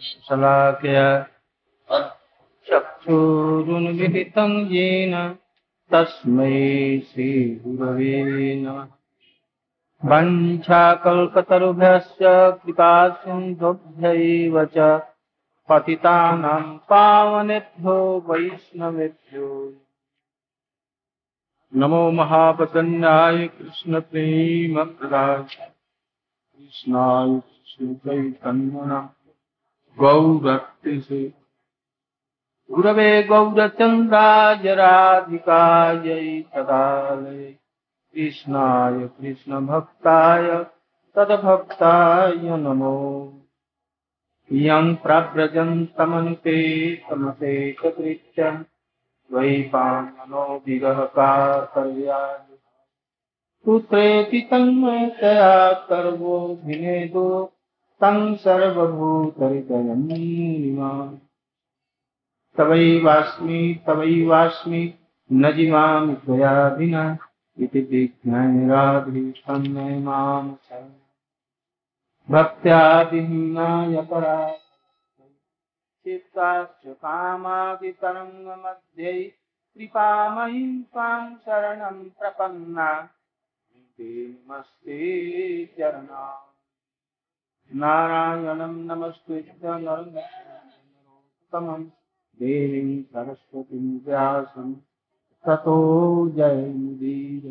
शलाकया चक्षुरुन्मिलितं येन तस्मै श्रीगुरवे नमः। वञ्छाकल्पतरुभ्यश्च कृपासिन्धुभ्यैव च पतितानां पावनेभ्यो वैष्णवेभ्यो। नमो महापतन्याय कृष्णाय श्रीचैतन्यना गौरक्तिसे गुरवे गौरचन्द्राय राधिकायै तदालये। कृष्णाय कृष्णभक्ताय तद्भक्ताय नमो। यं प्रव्रजन्तमनुते तमसे च कृत्यं द्वैपामनो विगहकातर्याय पुत्रेति तन्मयतया सर्वोऽभिनेदो तं सर्वभूतरितयम् तवैवास्मि तवैवास्मि, न जीवामि त्वया विना इति विज्ञानिराधीशं मे माँ भक्त्यादिहीनाय परा चित्ताश्च कामादितरङ्गमध्ये कृपामयीं त्वां शरणं प्रपन्ना। चरणा नारायणं नमस्कृत्य नरोत्तमं देवीं सरस्वतीं व्यासं ततो जयमुदीर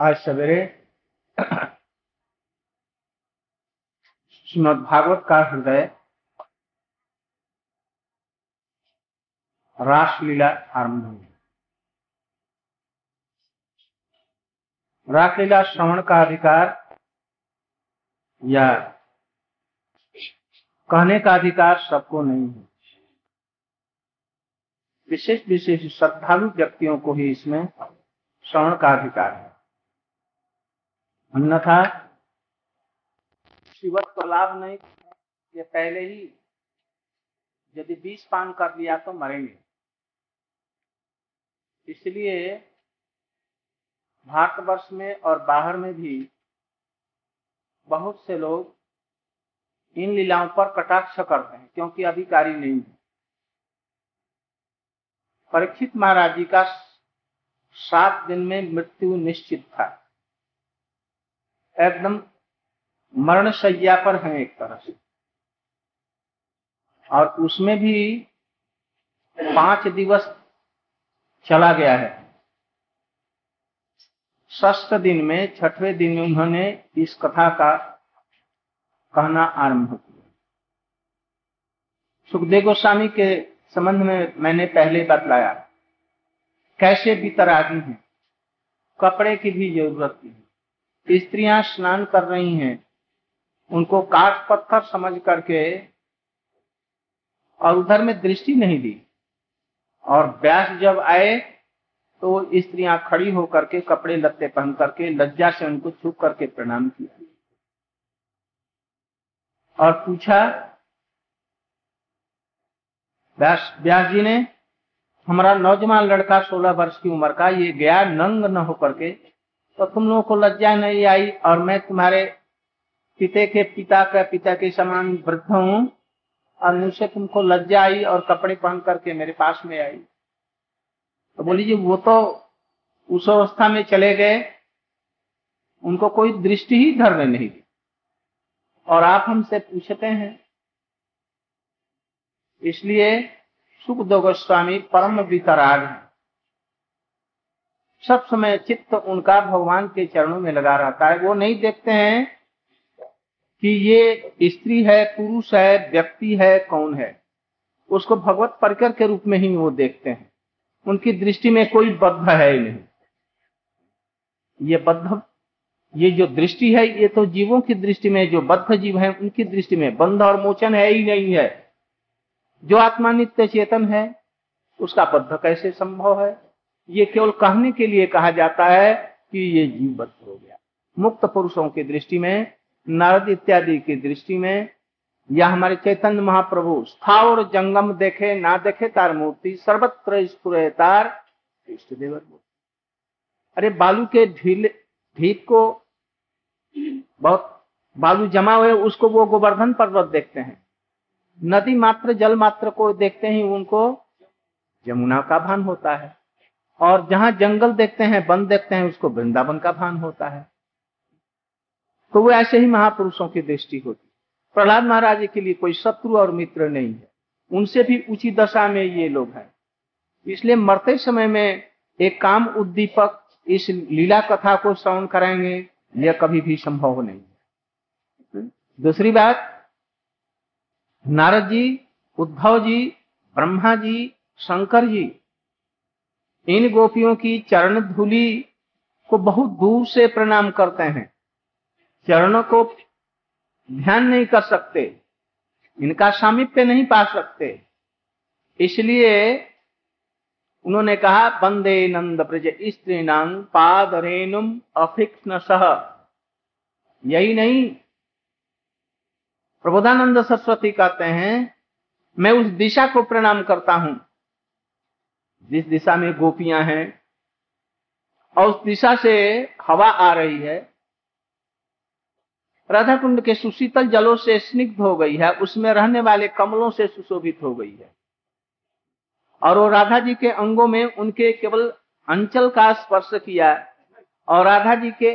आज सवेरे श्रीमद भागवत का हृदय रासलीला आरंभ हुई। रासलीला श्रवण का अधिकार या कहने का अधिकार सबको नहीं है। विशेष विशेष श्रद्धालु व्यक्तियों को ही इसमें श्रवण का अधिकार है। अन्यथा शिवत को लाभ नहीं, ये पहले ही यदि बीस पान कर लिया तो मरेंगे। इसलिए भारतवर्ष में और बाहर में भी बहुत से लोग इन लीलाओं पर कटाक्ष करते हैं, क्योंकि अधिकारी नहीं है। परीक्षित महाराज जी का सात दिन में मृत्यु निश्चित था। एकदम मरण शैया पर है एक तरह से। और उसमें भी पाँच दिवस चला गया है। ष्ठ दिन में, छठवें दिन में उन्होंने इस कथा का कहना आरंभ किया। सुखदेव गोस्वामी के संबंध में मैंने पहले बतलाया, कैसे वितरागी हैं, कपड़े की भी ज़रूरत है, स्त्रियाँ स्नान कर रही हैं, उनको काट पत्थर समझ करके और उधर में दृष्टि नहीं दी। और व्यास जब आए तो स्त्रियाँ खड़ी होकर के कपड़े लत्ते पहन करके लज्जा से उनको छुप करके प्रणाम किया। और पूछा व्यास व्यास जी ने हमारा नौजवान लड़का सोलह वर्ष की उम्र का, ये गया नंग न होकर के तो तुम लोगों को लज्जा नहीं आई और मैं तुम्हारे पिता के, पिता का, पिता के समान वृद्ध हूँ। और मुझसे तुमको लज्जा आई और कपड़े पहन करके मेरे पास में आई। तो बोली, जी, वो तो उस अवस्था में चले गए। उनको कोई दृष्टि ही धरने नहीं दी और आप हमसे पूछते हैं। इसलिए सुखदेव गोस्वामी परम वितराग है। सब समय चित्त उनका भगवान के चरणों में लगा रहता है। वो नहीं देखते हैं कि ये स्त्री है, पुरुष है, व्यक्ति है, कौन है? उसको भगवत परिकर के रूप में ही वो देखते हैं। उनकी दृष्टि में कोई बद्ध है ही नहीं। ये बद्ध, ये जो दृष्टि है, ये तो जीवों की दृष्टि में, जो बद्ध जीव है, उनकी दृष्टि में बंध और मोचन है ही नहीं है। जो आत्मा नित्य चेतन है, उसका बद्ध कैसे संभव है? ये केवल कहने के लिए कहा जाता है कि ये जीव बद्ध हो गया। मुक्त पुरुषों की दृष्टि में नारद इत्यादि की दृष्टि में या हमारे चैतन्य महाप्रभु स्थावर जंगम देखे, ना देखे तार मूर्ति, सर्वत्र तार, इष्ट देवर अरे बालू के ढील, ढीप को बहुत, बालू जमा हुए, उसको वो गोवर्धन पर्वत देखते हैं। नदी मात्र, जल मात्र को देखते ही उनको यमुना का भान होता है। और जहाँ जंगल देखते हैं, वन देखते हैं, उसको वृंदावन का भान होता है। तो वो ऐसे ही महापुरुषों की दृष्टि होती। प्रहलाद महाराज के लिए कोई शत्रु और मित्र नहीं है। उनसे भी ऊँची दशा में ये लोग हैं। इसलिए मरते समय में एक काम उद्दीपक इस लीला कथा को श्रवण कराएँगे यह कभी भी संभव नहीं है। दूसरी बात, नारद जी, उद्धव जी, ब्रह्मा जी, शंकर जी, इन गोपियों की चरण धूली को बहुत दूर से प्रणाम करते हैं। चरणों को ध्यान नहीं कर सकते, इनका सामिप्य नहीं पा सकते। इसलिए उन्होंने कहा, बंदे नंद प्रज स्त्री नांग पाद रेणुम अफिक्न सह यही नहीं, प्रबोधानंद सरस्वती कहते हैं, मैं उस दिशा को प्रणाम करता हूँ। जिस दिशा में गोपियाँ हैं और उस दिशा से हवा आ रही है राधा कुंड के सुशीतल जलों से स्निग्ध हो गई है, उसमें रहने वाले कमलों से सुशोभित हो गई है। और वो राधा जी के अंगों में उनके केवल अंचल का स्पर्श किया। और राधा जी के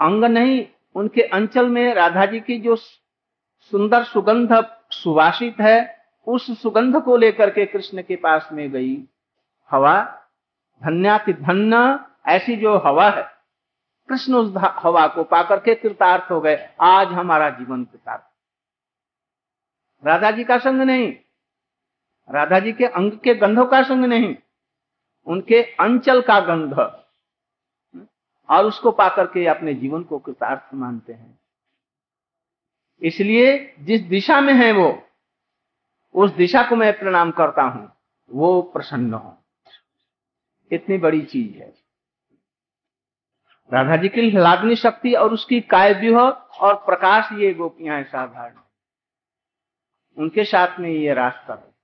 अंग नहीं, उनके अंचल में राधा जी की जो सुंदर सुगंध सुवासित है, उस सुगंध को लेकर के कृष्ण के पास में गई। हवा, धन्याति धन्य ऐसी जो हवा है। कृष्ण उस हवा को पाकर के कृतार्थ हो गए। आज हमारा जीवन कृतार्थ। राधा जी का संग नहीं। राधा जी के अंग के गंधों का संग नहीं। उनके अंचल का गंध। और उसको पाकर के अपने जीवन को कृतार्थ मानते हैं। इसलिए जिस दिशा में है वो, उस दिशा को मैं प्रणाम करता हूँ, वो प्रसन्न हो। इतनी बड़ी चीज़ है। राधा जी की लादनी शक्ति और उसकी काय व्यूह और प्रकाश, ये गोपियाँ साधारण। उनके साथ में ये रास्ता।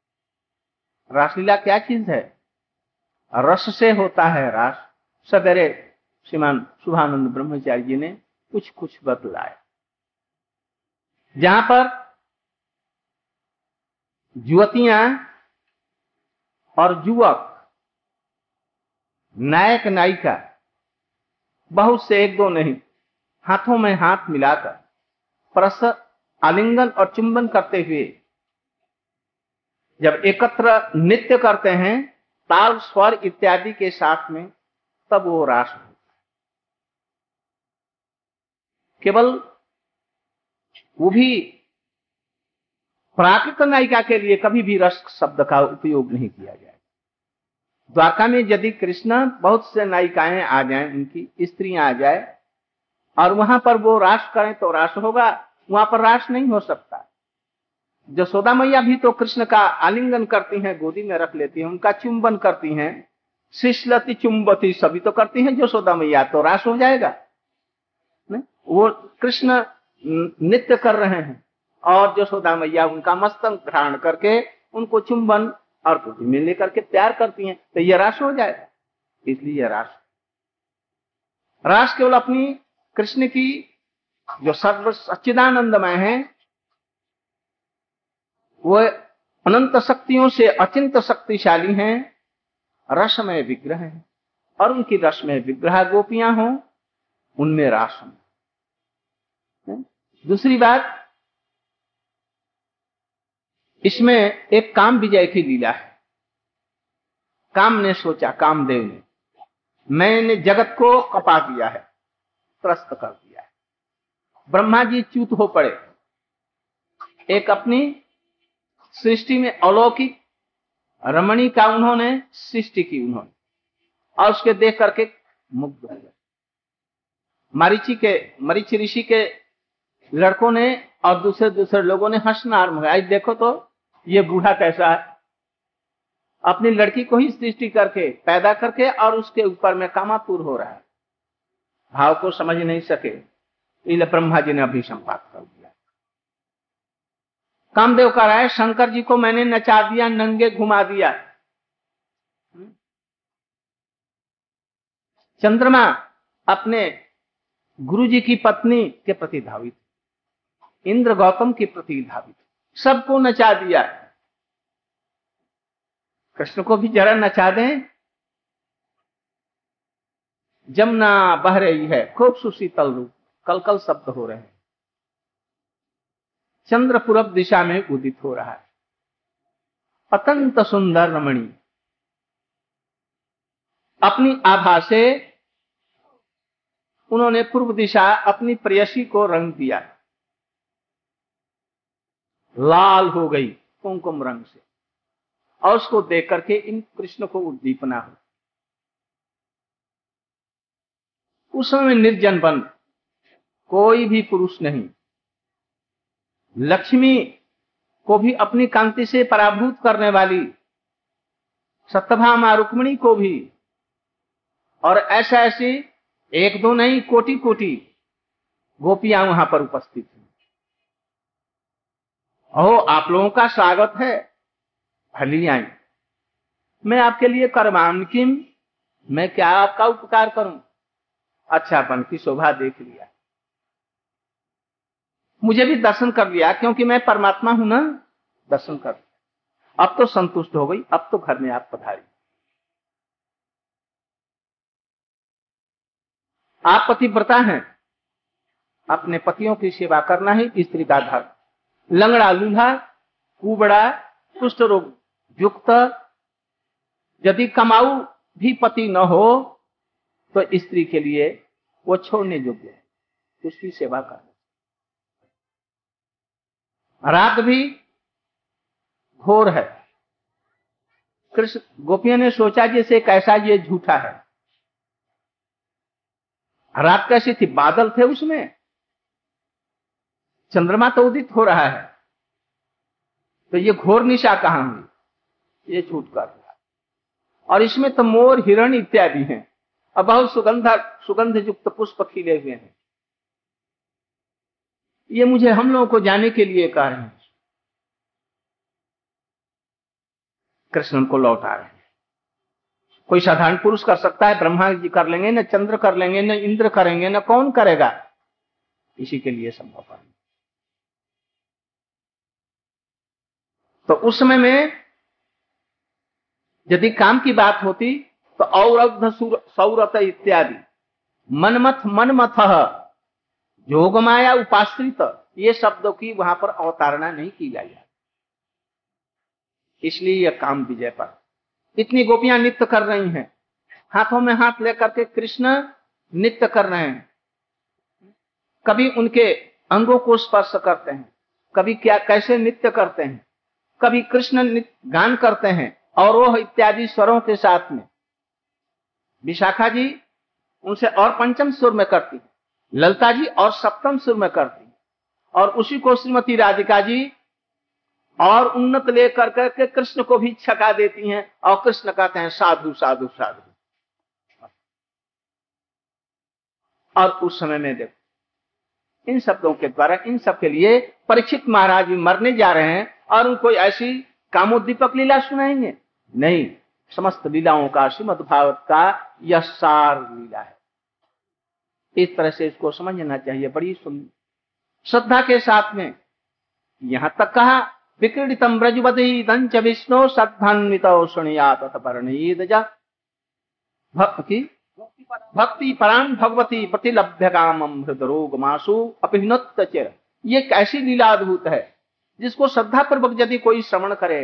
रासलीला क्या चीज़ है? रस से होता है रास। सवेरे श्रीमान शुभानंद ब्रह्मचारी जी ने कुछ कुछ बतलाया। जहाँ पर युवतियाँ और युवक नायक नायिका बहुत से एक दो नहीं, हाथों में हाथ मिलाकर परस आलिंगन और चुंबन करते हुए जब एकत्र नृत्य करते हैं, ताल, स्वर इत्यादि के साथ में, तब वो है। केवल वो भी प्राकृत नायिका के लिए कभी भी रस शब्द का उपयोग नहीं किया जाए। द्वारका में यदि कृष्ण बहुत से नायिकाएँ आ जाएँ, उनकी स्त्रियाँ आ जाए, और वहाँ पर वो रास करें तो रास होगा, वहाँ पर रास नहीं हो सकता जसोदा मैया भी तो कृष्ण का आलिंगन करती हैं, गोदी में रख लेती हैं, उनका चुंबन करती हैं शिशलती चुंबती, सभी तो करती हैं जसोदा मैया तो रास हो जाएगा नहीं? वो कृष्ण नृत्य कर रहे हैं, और जसोदा मैया उनका मस्तक धारण करके उनको चुंबन और गोदी में लेकर के प्यार करती हैं तो यह रास हो जाएगा। इसलिए यह रास रास केवल अपनी कृष्ण की जो सर्व सच्चिदानंदमय है वह अनंत शक्तियों से अचिंत शक्तिशाली हैं, रसमय विग्रह है। और उनकी रसमय विग्रह गोपियाँ हों, उनमें रास दूसरी बात इसमें एक काम विजय की लीला है। काम ने सोचा, कामदेव ने, मैंने जगत को कपा दिया है, त्रस्त कर दिया है। ब्रह्मा जी च्युत हो पड़े। एक अपनी सृष्टि में अलौकिक, रमणी का उन्होंने सृष्टि की उन्होंने, और उसके देख करके मुग्ध हो गए। मरीचि के, मरीचि ऋषि के लड़कों ने और दूसरे दूसरे लोगों ने हंसना आरंभ देखो तो ये बूढ़ा कैसा है? अपनी लड़की को ही सृष्टि करके, पैदा करके और उसके ऊपर में कामापुर हो रहा है। भाव को समझ नहीं सके इसलिए ब्रह्मा जी ने अभी संपात कर दिया। कामदेव रहा है, शंकर जी को मैंने नचा दिया, नंगे घुमा दिया। चंद्रमा अपने गुरु जी की पत्नी के प्रति धावित। इंद्र गौतम के प्रति धावित। सबको नचा दिया कृष्ण को भी जरा नचा दें। जमुना बह रही है, खूब सुशीतल रूप कल कल शब्द हो रहे हैं। चंद्र पूर्व दिशा में उदित हो रहा है। अत्यंत सुंदर रमणी। अपनी आभा से उन्होंने पूर्व दिशा अपनी प्रेयसी को रंग दिया लाल हो गई कुमकुम रंग से। और उसको देख करके इन कृष्ण को उद्दीपना हो उस समय निर्जन बन कोई भी पुरुष नहीं। लक्ष्मी को भी अपनी कांति से पराभूत करने वाली सत्यभामा रुक्मणी को भी। और ऐसा ऐसी एक दो नहीं कोटि कोटि गोपियाँ वहाँ पर उपस्थित हैं। ओ आप लोगों का स्वागत है। भली आई मैं आपके लिए करवान किम मैं क्या आपका उपकार करूँ? अच्छा बन की शोभा देख लिया। मुझे भी दर्शन कर लिया, क्योंकि मैं परमात्मा हूँ ना। दर्शन कर अब तो संतुष्ट हो गई, अब तो घर में आप पधारी। आप पतिव्रता हैं। अपने पतियों की सेवा करना ही स्त्री का धर्म। लंगड़ा लूल्हा कुबड़ा कुष्ठ रोग युक्त, यदि कमाऊ भी पति न हो तो स्त्री के लिए वो छोड़ने योग्य है। उसकी सेवा करना रात भी घोर है। कृष्ण गोपियों ने सोचा जैसे कैसा ये झूठा है। रात कैसी थी? बादल थे उसमें। चंद्रमा तो उदित हो रहा है। तो ये घोर निशा कहाँ हुई? ये झूठ कर रहा और इसमें तो मोर, हिरण इत्यादि हैं। और बहुत सुगंध सुगंध युक्त पुष्प खिले हुए हैं। ये मुझे हम लोगों को जाने के लिए कह रहे हैं। कृष्ण उनको लौटा रहे हैं। कोई साधारण पुरुष कर सकता है, ब्रह्मा जी कर लेंगे, न चंद्र कर लेंगे, न इंद्र करेंगे, न कौन करेगा? इसी के लिए संभव है। तो उस समय में यदि काम की बात होती तो औरध सौरत इत्यादि। मनमथ मनमथ। जोगमाया उपाश्रित। ये शब्दों की वहाँ पर अवतारणा नहीं की गई इसलिए यह काम विजय पर। इतनी गोपियाँ नृत्य कर रही हैं। हाथों में हाथ लेकर के कृष्ण नृत्य कर रहे हैं। कभी उनके अंगों को स्पर्श करते हैं। कभी क्या, कैसे नृत्य करते हैं। कभी कृष्ण गान करते हैं और वो इत्यादि स्वरों के साथ में। विशाखा जी उनसे और पंचम सुर में करती है। ललता जी और सप्तम सुर में करती है। और उसी को श्रीमती राधिका जी और उन्नत लेकर करके कृष्ण को भी छका देती हैं और कृष्ण कहते हैं, साधु साधु साधु। और उस समय में देखो इन शब्दों के द्वारा, इन सब के लिए परीक्षित महाराज भी मरने जा रहे हैं और उनको ऐसी कामोद्दीपक लीला सुनाएँगे। नहीं, समस्त लीलाओं का श्रीमद भागवत का यह सार लीला है। इस तरह से इसको समझना चाहिए, बड़ी श्रद्धा के साथ में, यहाँ तक कहा विक्रीडितम ब्रजवती दंच विष्णु सद्धान्वित सुनिया तथा भक्ति भक्ति परान भगवती प्रतिलभ्य कामम हृद रोग मासु अपिनोत्त ये एक ऐसी लीला अद्भुत है, जिसको श्रद्धा पूर्वक यदि कोई श्रवण करे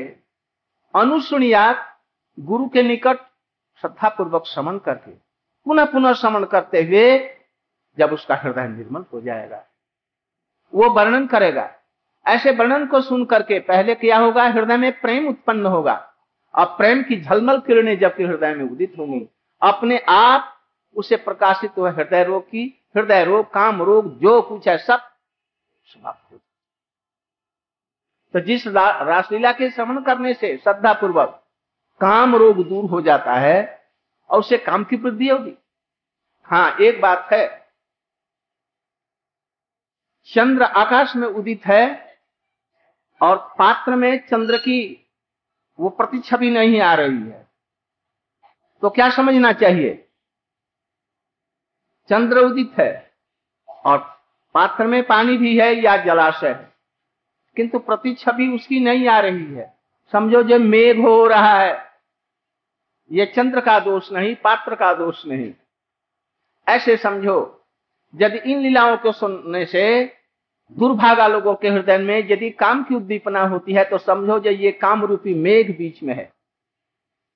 अनुसुनियात गुरु के निकट श्रद्धा पूर्वक श्रमण करके, पुनः पुनः श्रमण करते हुए जब उसका हृदय निर्मल हो जाएगा, वो वर्णन करेगा। ऐसे वर्णन को सुन करके पहले क्या होगा? हृदय में प्रेम उत्पन्न होगा। और प्रेम की झलमल किरणें जबकि हृदय में उदित होंगी। अपने आप उसे प्रकाशित हुआ, हृदय रोग की, हृदय रोग, काम रोग, जो कुछ है सब समाप्त हो तो जिस रासलीला के श्रवण करने से श्रद्धा पूर्वक काम रोग दूर हो जाता है और उससे काम की वृद्धि होगी। हाँ एक बात है। चंद्र आकाश में उदित है और पात्र में चंद्र की वो प्रतिछवि नहीं आ रही है। तो क्या समझना चाहिए? चंद्र उदित है और पात्र में पानी भी है या जलाशय है। किंतु प्रति छवि उसकी नहीं आ रही है। समझो जो मेघ हो रहा है, ये चंद्र का दोष नहीं, पात्र का दोष नहीं। ऐसे समझो, यदि इन लीलाओं को सुनने से दुर्भागा लोगों के हृदय में यदि काम की उद्दीपना होती है तो समझो जो ये काम रूपी मेघ बीच में है।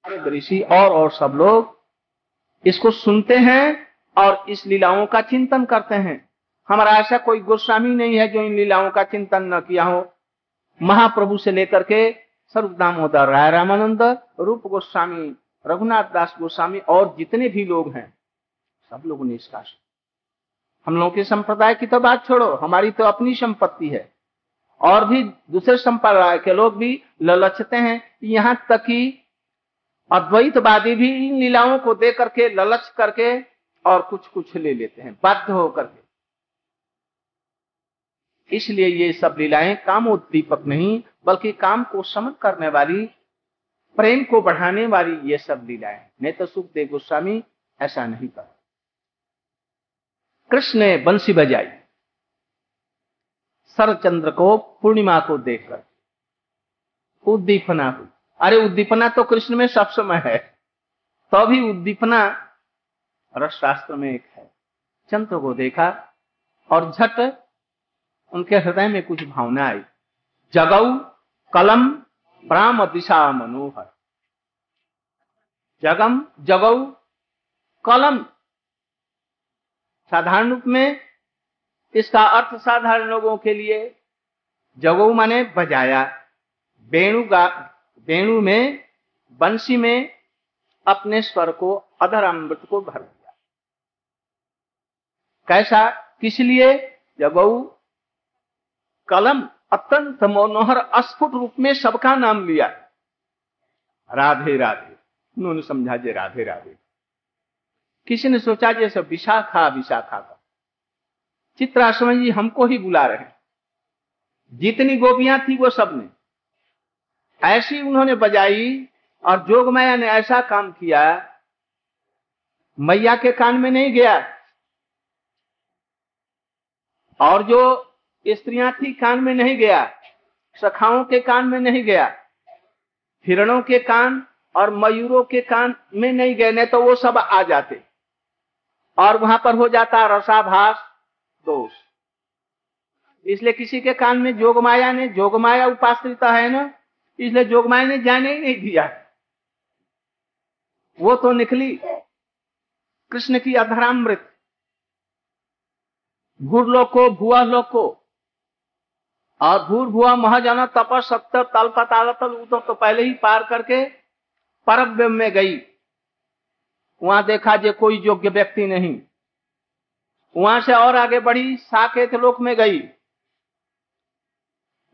ऋषि और और सब लोग इसको सुनते हैं और इस लीलाओं का चिंतन करते हैं। हमारा ऐसा कोई गोस्वामी नहीं है जो इन लीलाओं का चिंतन न किया हो। महाप्रभु से लेकर के सर्व दामोदर राय रामानंद, रूप गोस्वामी, रघुनाथ दास गोस्वामी और जितने भी लोग हैं, सब लोगों ने इसका हम लोगों के संप्रदाय की तो बात छोड़ो, हमारी तो अपनी संपत्ति है। और भी दूसरे संप्रदाय के लोग भी ललचते हैं, यहाँ तक कि अद्वैतवादी भी इन लीलाओं को दे करके, ललच करके और कुछ कुछ ले लेते हैं, बाध्य होकर के। इसलिए ये सब लीलाएँ काम उद्दीपक नहीं, बल्कि काम को समझ करने वाली, प्रेम को बढ़ाने वाली ये सब लीलाएँ। नहीं तो सुखदेव गोस्वामी ऐसा नहीं कर। कृष्ण ने बंसी बजाई। सरचंद्र को पूर्णिमा को देखकर, उद्दीपना हुई। अरे उद्दीपना तो कृष्ण में सब समय है। तो भी उद्दीपना रस शास्त्र में एक है। चंद्र को देखा और झट उनके हृदय में कुछ भावना आई। जगऊ कलम प्राम दिशा मनोहर। जगम जगऊ कलम। साधारण रूप में इसका अर्थ साधारण लोगों के लिए जगऊ माने बजाया। वेणु वेणु में, बंसी में, अपने स्वर को अधर अमृत को भर दिया। कैसा? किस लिए? जब कलम अत्यंत मनोहर, अस्फुट रूप में सबका नाम लिया राधे राधे। उन्होंने समझा जे राधे राधे। किसी ने सोचा जैसे विशाखा विशाखा का। चित्राश्रम जी हमको ही बुला रहे जितनी गोपियाँ थी वो सबने। ऐसी उन्होंने बजाई और जोग मैया ने ऐसा काम किया, मैया के कान में नहीं गया। और जो स्त्रियाँ थी, कान में नहीं गया, सखाओं के कान में नहीं गया, हिरणों के कान और मयूरों के कान में नहीं गए, नहीं तो वो सब आ जाते। और वहाँ पर हो जाता रसाभास दोष। इसलिए किसी के कान में जोगमाया ने जोगमाया उपाश्रिता है ना? इसलिए जोगमाया ने जाने ही नहीं दिया। वो तो निकली कृष्ण की अधरामृत। भूर को, भुआ लोग को। और भूर भुआ महाजन तप सत्य तल पताल तल तो पहले ही पार करके परब में गई। वहाँ देखा जे कोई योग्य व्यक्ति नहीं। वहाँ से और आगे बढ़ी, साकेत लोक में गई।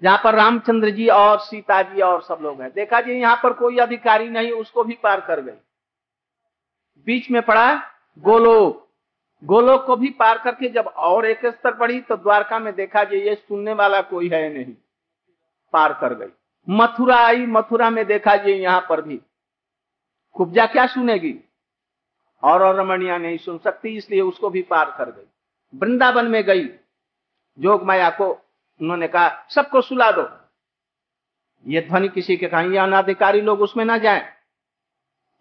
जहाँ पर रामचंद्र जी और सीता जी और सब लोग हैं। देखा जी, यहाँ पर कोई अधिकारी नहीं, उसको भी पार कर गई बीच में पड़ा गोलोक। गोलोक को भी पार करके जब और एक स्तर पड़ी तो द्वारका में देखा जी, ये सुनने वाला कोई है नहीं। पार कर गई। मथुरा आई, मथुरा में देखा जी, यहाँ पर भी। कुब्जा क्या सुनेगी? और और रमणिया नहीं सुन सकती, इसलिए उसको भी पार कर गई। वृंदावन में गई जोग माया को उन्होंने कहा, सबको सुला दो। ये ध्वनि किसी के कहा या अनाधिकारी लोग उसमें ना जाए।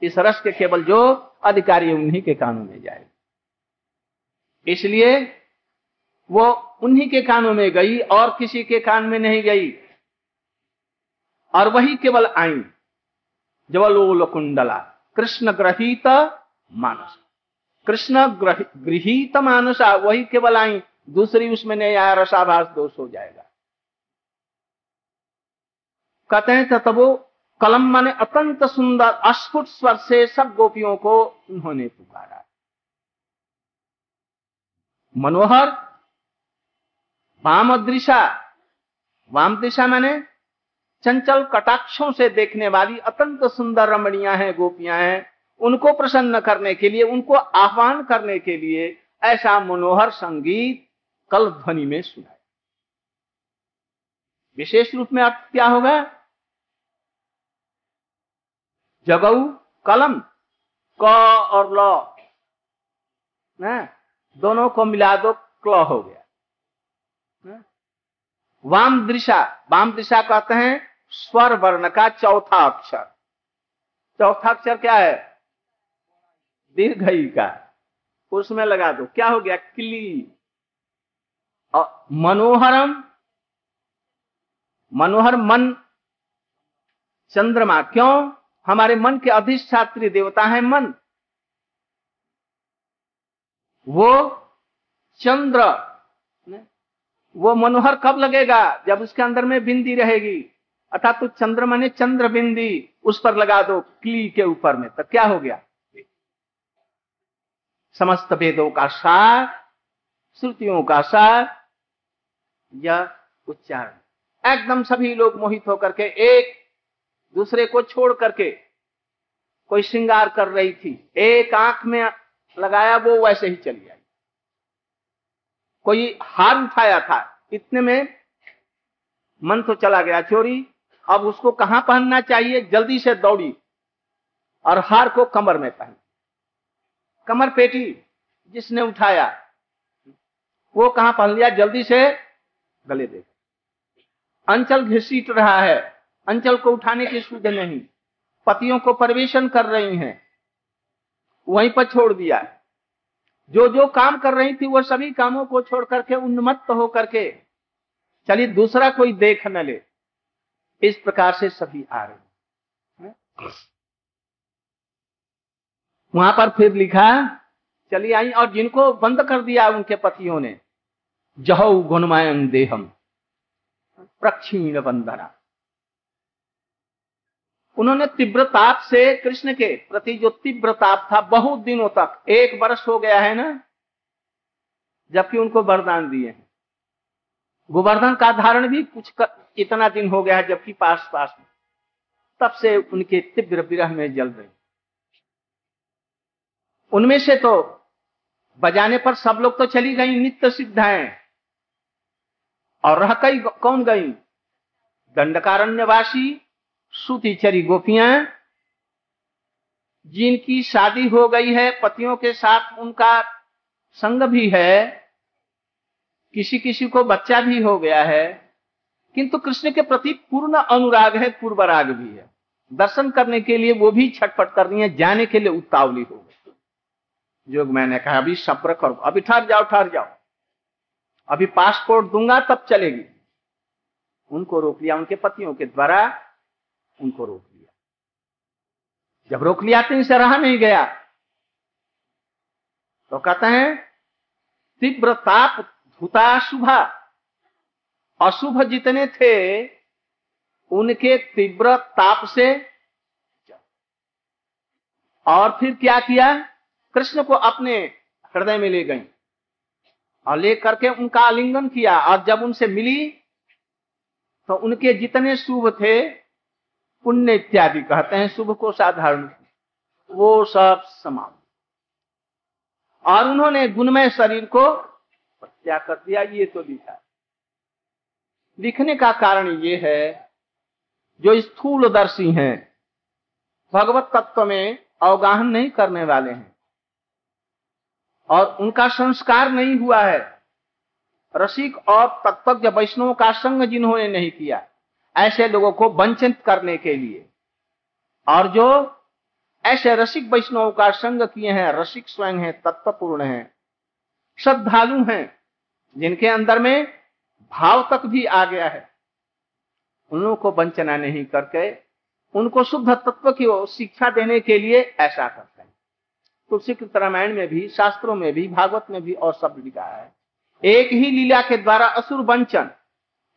इस रस के केवल जो अधिकारी उन्हीं के कानों में जाए। इसलिए वो उन्हीं के कानों में गई और किसी के कान में नहीं गई। और वही केवल आई जवलोल कुंडला कृष्ण ग्रहित मानस। कृष्ण गृहित मानसा, वही केवल आई दूसरी उसमें नहीं आया, रसाभास दोष हो जाएगा। कहते हैं तब वो कलम माने अत्यंत सुंदर, अस्फुट स्वर से सब गोपियों को उन्होंने पुकारा। मनोहर वाम दृशा वाम दिशा माने चंचल कटाक्षों से देखने वाली अत्यंत सुंदर रमणिया हैं, गोपियाँ हैं। उनको प्रसन्न करने के लिए, उनको आह्वान करने के लिए ऐसा मनोहर संगीत कल ध्वनि में सुनाया विशेष रूप में अर्थ क्या होगा? जगऊ कलम, क और ल दोनों को मिला दो, क्ल हो गया। वाम दिशा वाम दिशा कहते हैं स्वर वर्ण का चौथा अक्षर। चौथा अक्षर क्या है? दीर्घ का। उसमें लगा दो। क्या हो गया? क्ली। मनोहरम, मनोहर मन चंद्रमा। क्यों? हमारे मन के अधिष्ठात्री देवता है मन। वो चंद्र, वो मनोहर कब लगेगा? जब उसके अंदर में बिंदी रहेगी। अर्थात तो चंद्रमा ने चंद्र बिंदी, उस पर लगा दो, क्ली के ऊपर में। तो क्या हो गया? समस्त वेदों का सार, श्रुतियों का सार यह उच्चारण। एकदम सभी लोग मोहित होकर के, एक दूसरे को छोड़ करके कोई श्रृंगार कर रही थी, एक आँख में लगाया, वो वैसे ही चली आई। कोई हार उठाया था, इतने में मन तो चला गया, चोरी। अब उसको कहाँ पहनना चाहिए? जल्दी से दौड़ी और हार को कमर में पहन। कमर पेटी जिसने उठाया, वो कहाँ पहन लिया? जल्दी से गले दे। अंचल घसीट रहा है। अंचल को उठाने की सुविधा नहीं। पतियों को प्रवेशन कर रही हैं। वहीं पर छोड़ दिया जो जो काम कर रही थी, वो सभी कामों को छोड़ करके उन्मत्त हो करके चलिए दूसरा कोई देख न ले। इस प्रकार से सभी आ रहे वहाँ पर फिर लिखा चली आई और जिनको बंद कर दिया उनके पतियों ने जहु गुणमायन देहम। प्रक्षीण बंधना उन्होंने तीव्र ताप से कृष्ण के प्रति जो तीव्र ताप था बहुत दिनों तक एक वर्ष हो गया है ना जबकि उनको वरदान दिए हैं। गोवर्धन का धारण भी कुछ कर, इतना दिन हो गया है जबकि पास पास में। तब से उनके तीव्र विरह में जल रहे। उनमें से तो बजाने पर सब लोग तो चली गई नित्य सिद्धाएँ। और रह कई कौन गई? दंडकारण्यवासी, सुतिचरी गोपियाँ, जिनकी शादी हो गई है, पतियों के साथ उनका संग भी है किसी किसी को बच्चा भी हो गया है, किंतु कृष्ण के प्रति पूर्ण अनुराग है पूर्व राग भी है। दर्शन करने के लिए वो भी छटपट कर रही है जाने के लिए उतावली हो गई। जो मैंने कहा, अभी सब्र करो अभी ठहर जाओ ठहर जाओ। अभी पासपोर्ट दूँगा, तब चलेगी। उनको रोक लिया, उनके पतियों के द्वारा उनको रोक लिया। जब रोक लिया तो इनसे रहा नहीं गया। तो कहते हैं, तीव्र ताप, धुता शुभा अशुभ जितने थे, उनके तीव्र ताप से और फिर क्या किया? कृष्ण को अपने हृदय में ले गई। और ले करके उनका आलिंगन किया। और जब उनसे मिली तो उनके जितने शुभ थे, पुण्य इत्यादि कहते हैं, शुभ को साधारण। वो सब समाप्त। और उन्होंने गुणमय शरीर को क्या कर दिया, ये तो लिखा लिखने का कारण ये है, जो स्थूलदर्शी हैं, भगवत तत्व में अवगाहन नहीं करने वाले हैं। और उनका संस्कार नहीं हुआ है। रसिक और तत्वज्ञ वैष्णव का संग जिन्होंने नहीं किया, ऐसे लोगों को वंचित करने के लिए। और जो ऐसे रसिक वैष्णव का संग किए हैं, रसिक स्वयं है, तत्वपूर्ण है, श्रद्धालु हैं, जिनके अंदर में भाव तक भी आ गया है, उन लोगों को वंचना नहीं करके, उनको शुद्ध तत्व की शिक्षा देने के लिए ऐसा करते तुलसी कृत रामायण में भी, शास्त्रों में भी, भागवत में भी और सब लिखा है। एक ही लीला के द्वारा असुर वंचन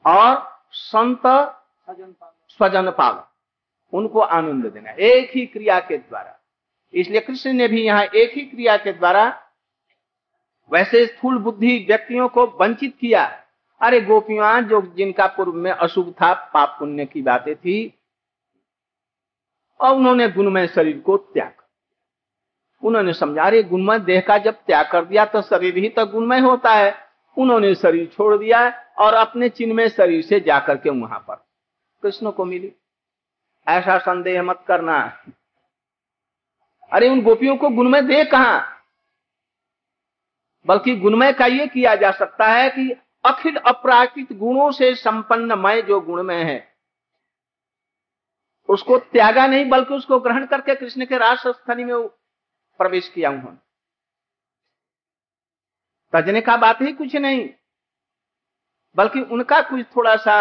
और संत स्वजन पाल उनको आनंद देना एक ही क्रिया के द्वारा। इसलिए कृष्ण ने भी यहाँ एक ही क्रिया के द्वारा वैसे स्थूल बुद्धि व्यक्तियों को वंचित किया अरे गोपियाँ जो जिनका पूर्व में अशुभ था, पाप पुण्य की बातें थी, और उन्होंने गुणमय शरीर को त्याग उन्होंने समझा रहे गुणमय देह का जब त्याग कर दिया तो शरीर ही तो गुणमय होता है। उन्होंने शरीर छोड़ दिया और अपने चिन्मय शरीर से जाकर के वहाँ पर कृष्ण को मिली। ऐसा संदेह मत करना। अरे, उन गोपियों को गुणमय दे कहा? बल्कि गुणमय का ये किया जा सकता है कि अखिल अपराकृत गुणों से संपन्न मय जो गुणमय है, उसको त्यागा नहीं, बल्कि उसको ग्रहण करके कृष्ण के राष्ट्रस्थली में प्रवेश किया उन्होंने तजने का बात ही कुछ नहीं, बल्कि उनका कुछ थोड़ा सा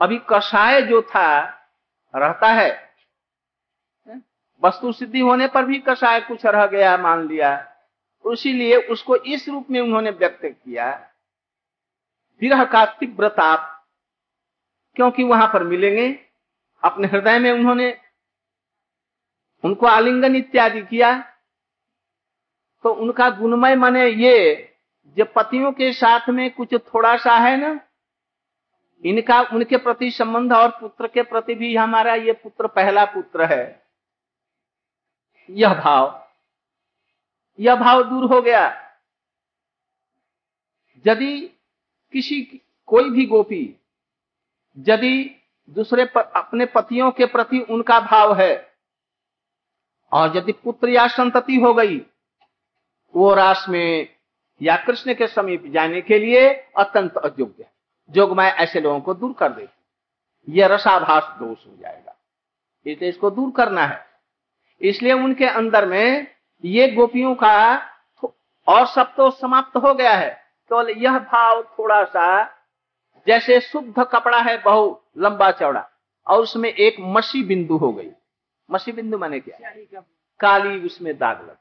अभी कषाय जो था, रहता है। वस्तु सिद्धि होने पर भी कषाय कुछ रह गया, मान लिया। इसीलिए उसको इस रूप में उन्होंने व्यक्त किया। विरह का तीव्र ताप क्योंकि वहाँ पर मिलेंगे, अपने हृदय में उन्होंने उनको आलिंगन इत्यादि किया। तो उनका गुणमय माने ये, जो पतियों के साथ में कुछ थोड़ा सा है ना, इनका, उनके प्रति संबंध और पुत्र के प्रति भी हमारा ये पुत्र पहला पुत्र है। यह भाव। यह भाव दूर हो गया। यदि किसी, कोई भी गोपी, यदि दूसरे अपने पतियों के प्रति उनका भाव है और यदि पुत्र या संतति हो गई, वो रास में या कृष्ण के समीप जाने के लिए अत्यंत अयोग्य है। जोगमाय ऐसे लोगों को दूर कर देती यह रसाभास दोष हो जाएगा। इसलिए इसको दूर करना है। इसलिए उनके अंदर में ये गोपियों का और सब तो समाप्त हो गया है। केवल तो यह भाव थोड़ा सा जैसे शुद्ध कपड़ा है, बहु लंबा चौड़ा, और उसमें एक मसी बिंदु हो गई। मसी बिंदु माने क्या? काली उसमें दाग लग।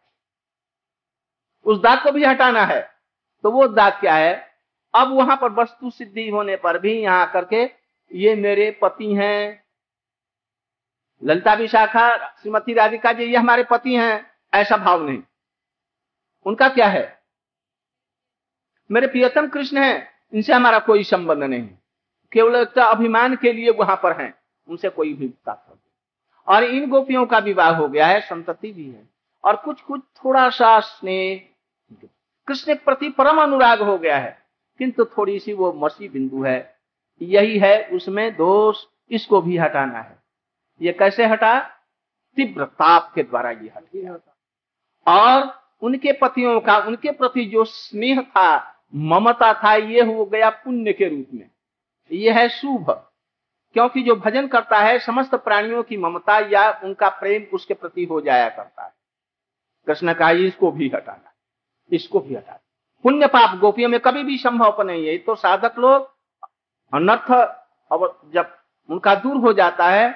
उस दाग को भी हटाना है। तो वो दाग क्या है? अब वहाँ पर वस्तु सिद्धि होने पर भी यहाँ करके ये मेरे पति हैं। ललिता विशाखा श्रीमती राधिका जी ये हमारे पति हैं। ऐसा भाव नहीं। उनका क्या है? मेरे प्रियतम कृष्ण हैं। इनसे हमारा कोई संबंध नहीं। केवल एक अभिमान के लिए वहाँ पर हैं। उनसे कोई भी तात्पर्य और इन गोपियों का विवाह हो गया है, संतति भी है। और कुछ कुछ थोड़ा सा स्नेह, कृष्ण प्रति परम अनुराग हो गया है, किंतु थोड़ी सी वो मसी बिंदु है। यही है, उसमें दोष, इसको भी हटाना है। ये कैसे हटा? तीव्र ताप के द्वारा ये हट और उनके पतियों का, उनके प्रति जो स्नेह था, ममता था, ये हो गया पुण्य के रूप में। यह है शुभ। क्योंकि जो भजन करता है, समस्त प्राणियों की ममता या उनका प्रेम उसके प्रति हो जाया करता है। कृष्ण का इसको भी हटाना, इसको भी हटाना। पुण्य पाप गोपियों में कभी भी संभव नहीं है। तो साधक लोग अनर्थ जब उनका दूर हो जाता है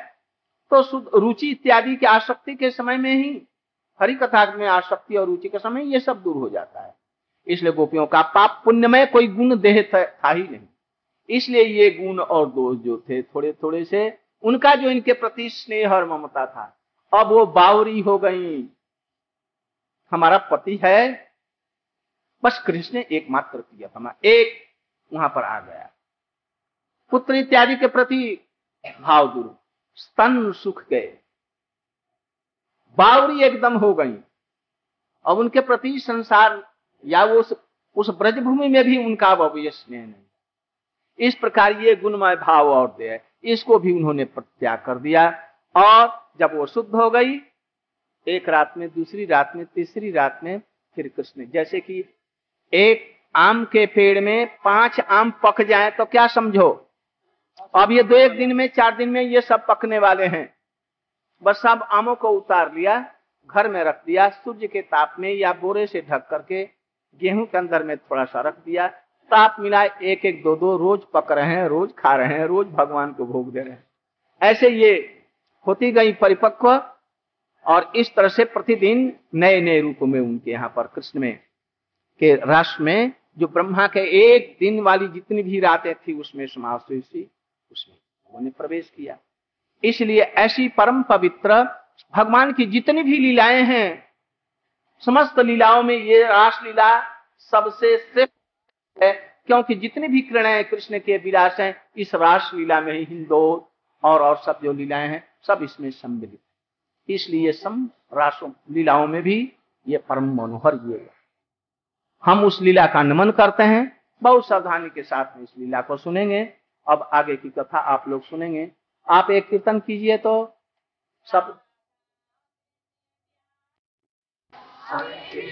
तो रुचि इत्यादि की आसक्ति के समय में ही हरि कथा में आसक्ति और रुचि के समय ये सब दूर हो जाता है। इसलिए गोपियों का पाप पुण्य में कोई गुण देह था ही नहीं। इसलिए ये गुण और दोष जो थे थोड़े थोड़े से उनका जो इनके प्रति स्नेह और ममता था अब वो बावरी हो गई। हमारा पति है बस कृष्ण एकमात्र प्रिय हमारा एक वहाँ पर आ गया। पुत्र इत्यादि के प्रति भाव दूर स्तन सुख गए। बावरी एकदम हो गई। अब उनके प्रति संसार या वो उस, ब्रजभूमि में भी उनका अवय स्नेह नहीं। इस प्रकार ये गुणमय भाव और दे इसको भी उन्होंने प्रत्याग कर दिया। और जब वो शुद्ध हो गई, एक रात में, दूसरी रात में, तीसरी रात में, फिर कृष्ण जैसे कि एक आम के पेड़ में पाँच आम पक जाए तो क्या समझो? अब ये दो एक दिन में, चार दिन में ये सब पकने वाले हैं। बस सब आमों को उतार लिया, घर में रख दिया, सूर्य के ताप में या बोरे से ढक करके गेहूँ के अंदर में थोड़ा सा रख दिया ताप मिला एक एक दो दो रोज पक रहे हैं, रोज खा रहे हैं, रोज भगवान को भोग दे रहे हैं। ऐसे ये होती गई परिपक्व और इस तरह से प्रतिदिन नए नए रूप में उनके यहाँ पर कृष्ण में, के राष्ट्र में, जो ब्रह्मा के एक दिन वाली जितनी भी रातें थी, उसमें समाप्त हुई थी, उसमें उन्होंने प्रवेश किया। इसलिए ऐसी परम पवित्र, भगवान की जितनी भी लीलाएँ हैं, समस्त लीलाओं में ये रास लीला सबसे श्रेष्ठ है, क्योंकि जितने भी किरण कृष्ण के विलास हैं, इस रास लीला में हिंदो और और सब जो लीलाएँ हैं, सब इसमें सम्मिलित इसलिए सम रासों, लीलाओं में भी ये परम मनोहर ये हम उस लीला का नमन करते हैं, बहुत सावधानी के साथ में इस लीला को सुनेंगे। अब आगे की कथा आप लोग सुनेंगे। आप एक कीर्तन कीजिए तो सब Thank you.